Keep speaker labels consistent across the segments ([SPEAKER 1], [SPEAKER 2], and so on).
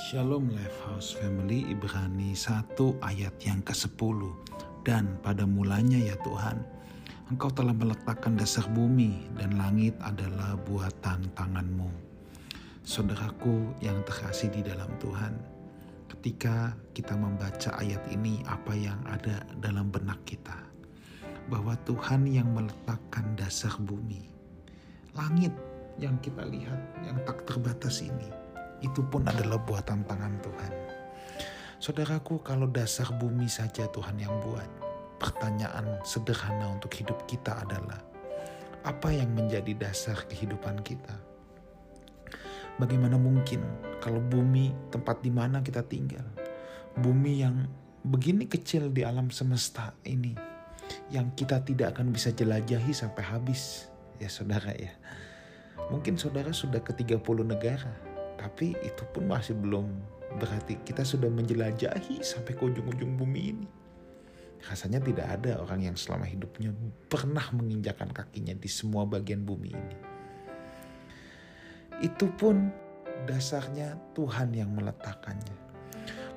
[SPEAKER 1] Shalom Lifehouse Family Ibrani 1 ayat yang ke-10 Dan pada mulanya ya Tuhan Engkau telah meletakkan dasar bumi dan langit adalah buatan tanganmu. Saudaraku yang terkasih di dalam Tuhan Ketika kita membaca ayat ini apa yang ada dalam benak kita? Bahwa Tuhan yang meletakkan dasar bumi Langit yang kita lihat yang tak terbatas ini itu pun adalah buatan tangan Tuhan. Saudaraku, kalau dasar bumi saja Tuhan yang buat, pertanyaan sederhana untuk hidup kita adalah apa yang menjadi dasar kehidupan kita? Bagaimana mungkin kalau bumi tempat di mana kita tinggal, bumi yang begini kecil di alam semesta ini, yang kita tidak akan bisa jelajahi sampai habis, ya saudara ya. Mungkin saudara sudah ke 30 negara, tapi itu pun masih belum berarti kita sudah menjelajahi sampai ke ujung-ujung bumi ini. Rasanya tidak ada orang yang selama hidupnya pernah menginjakan kakinya di semua bagian bumi ini. Itu pun dasarnya Tuhan yang meletakkannya.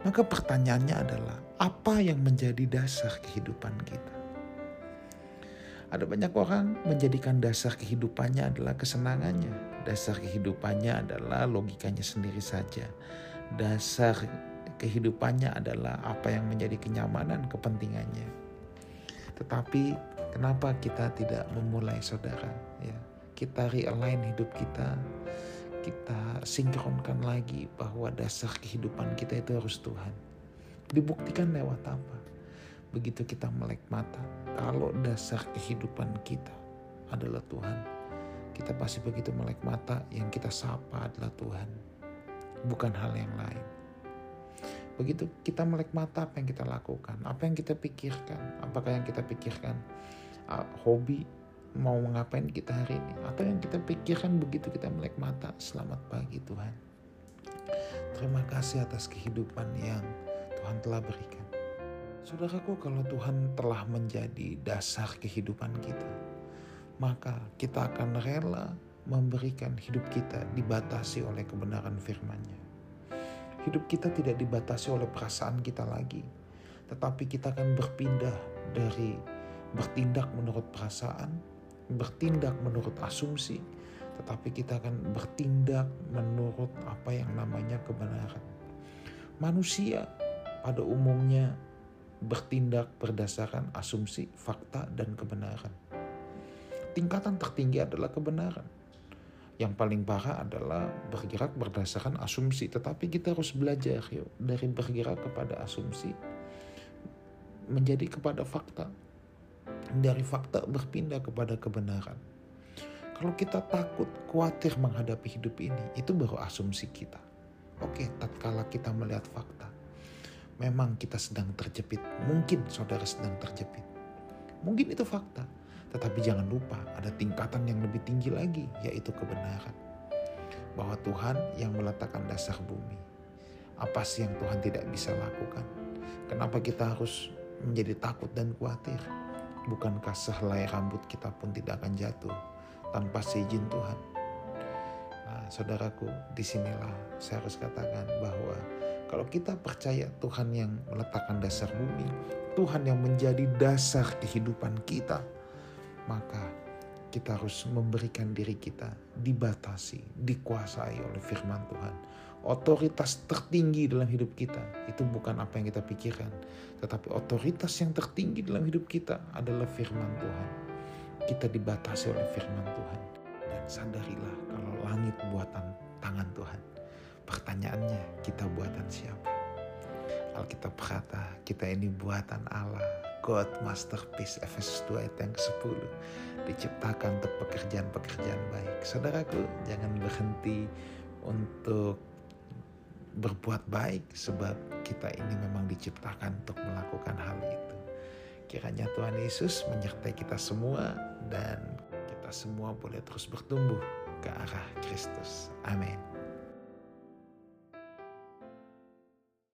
[SPEAKER 1] Maka pertanyaannya adalah apa yang menjadi dasar kehidupan kita? Ada banyak orang menjadikan dasar kehidupannya adalah kesenangannya. Dasar kehidupannya adalah logikanya sendiri saja. Dasar kehidupannya adalah apa yang menjadi kenyamanan kepentingannya. Tetapi kenapa kita tidak memulai saudara? Ya, kita realign hidup kita, kita sinkronkan lagi bahwa dasar kehidupan kita itu harus Tuhan. Dibuktikan lewat apa? begitu kita melek mata, kalau dasar kehidupan kita adalah Tuhan, kita pasti begitu melek mata yang kita sapa adalah Tuhan, bukan hal yang lain. Begitu kita melek mata apa yang kita lakukan, apa yang kita pikirkan, apakah yang kita pikirkan uh, hobi mau ngapain kita hari ini, atau yang kita pikirkan begitu kita melek mata, selamat pagi Tuhan. Terima kasih atas kehidupan yang Tuhan telah berikan. Saudaraku, kalau Tuhan telah menjadi dasar kehidupan kita, maka kita akan rela memberikan hidup kita dibatasi oleh kebenaran firman-Nya. Hidup kita tidak dibatasi oleh perasaan kita lagi, tetapi kita akan berpindah dari bertindak menurut perasaan, bertindak menurut asumsi, tetapi kita akan bertindak menurut apa yang namanya kebenaran. Manusia pada umumnya bertindak berdasarkan asumsi, fakta, dan kebenaran. Tingkatan tertinggi adalah kebenaran. Yang paling parah adalah bergerak berdasarkan asumsi, tetapi kita harus belajar yuk dari bergerak kepada asumsi menjadi kepada fakta. Dari fakta berpindah kepada kebenaran. Kalau kita takut, khawatir menghadapi hidup ini, itu baru asumsi kita. Oke, tatkala kita melihat fakta, memang kita sedang terjepit. Mungkin saudara sedang terjepit. Mungkin itu fakta. Tetapi jangan lupa ada tingkatan yang lebih tinggi lagi yaitu kebenaran. Bahwa Tuhan yang meletakkan dasar bumi. Apa sih yang Tuhan tidak bisa lakukan? Kenapa kita harus menjadi takut dan khawatir? Bukankah sehelai rambut kita pun tidak akan jatuh tanpa seizin Tuhan? Nah, saudaraku, di sinilah saya harus katakan bahwa kalau kita percaya Tuhan yang meletakkan dasar bumi, Tuhan yang menjadi dasar kehidupan kita, maka kita harus memberikan diri kita dibatasi, dikuasai oleh firman Tuhan. Otoritas tertinggi dalam hidup kita itu bukan apa yang kita pikirkan, tetapi otoritas yang tertinggi dalam hidup kita adalah firman Tuhan. Kita dibatasi oleh firman Tuhan. Dan sadarilah kalau langit buatan tangan Tuhan Pertanyaannya, kita buatan siapa? Alkitab berkata, kita ini buatan Allah. God masterpiece Efesus 2 ayat yang ke-10 diciptakan untuk pekerjaan-pekerjaan baik. Saudaraku, jangan berhenti untuk berbuat baik sebab kita ini memang diciptakan untuk melakukan hal itu. Kiranya Tuhan Yesus menyertai kita semua dan kita semua boleh terus bertumbuh ke arah Kristus. Amin.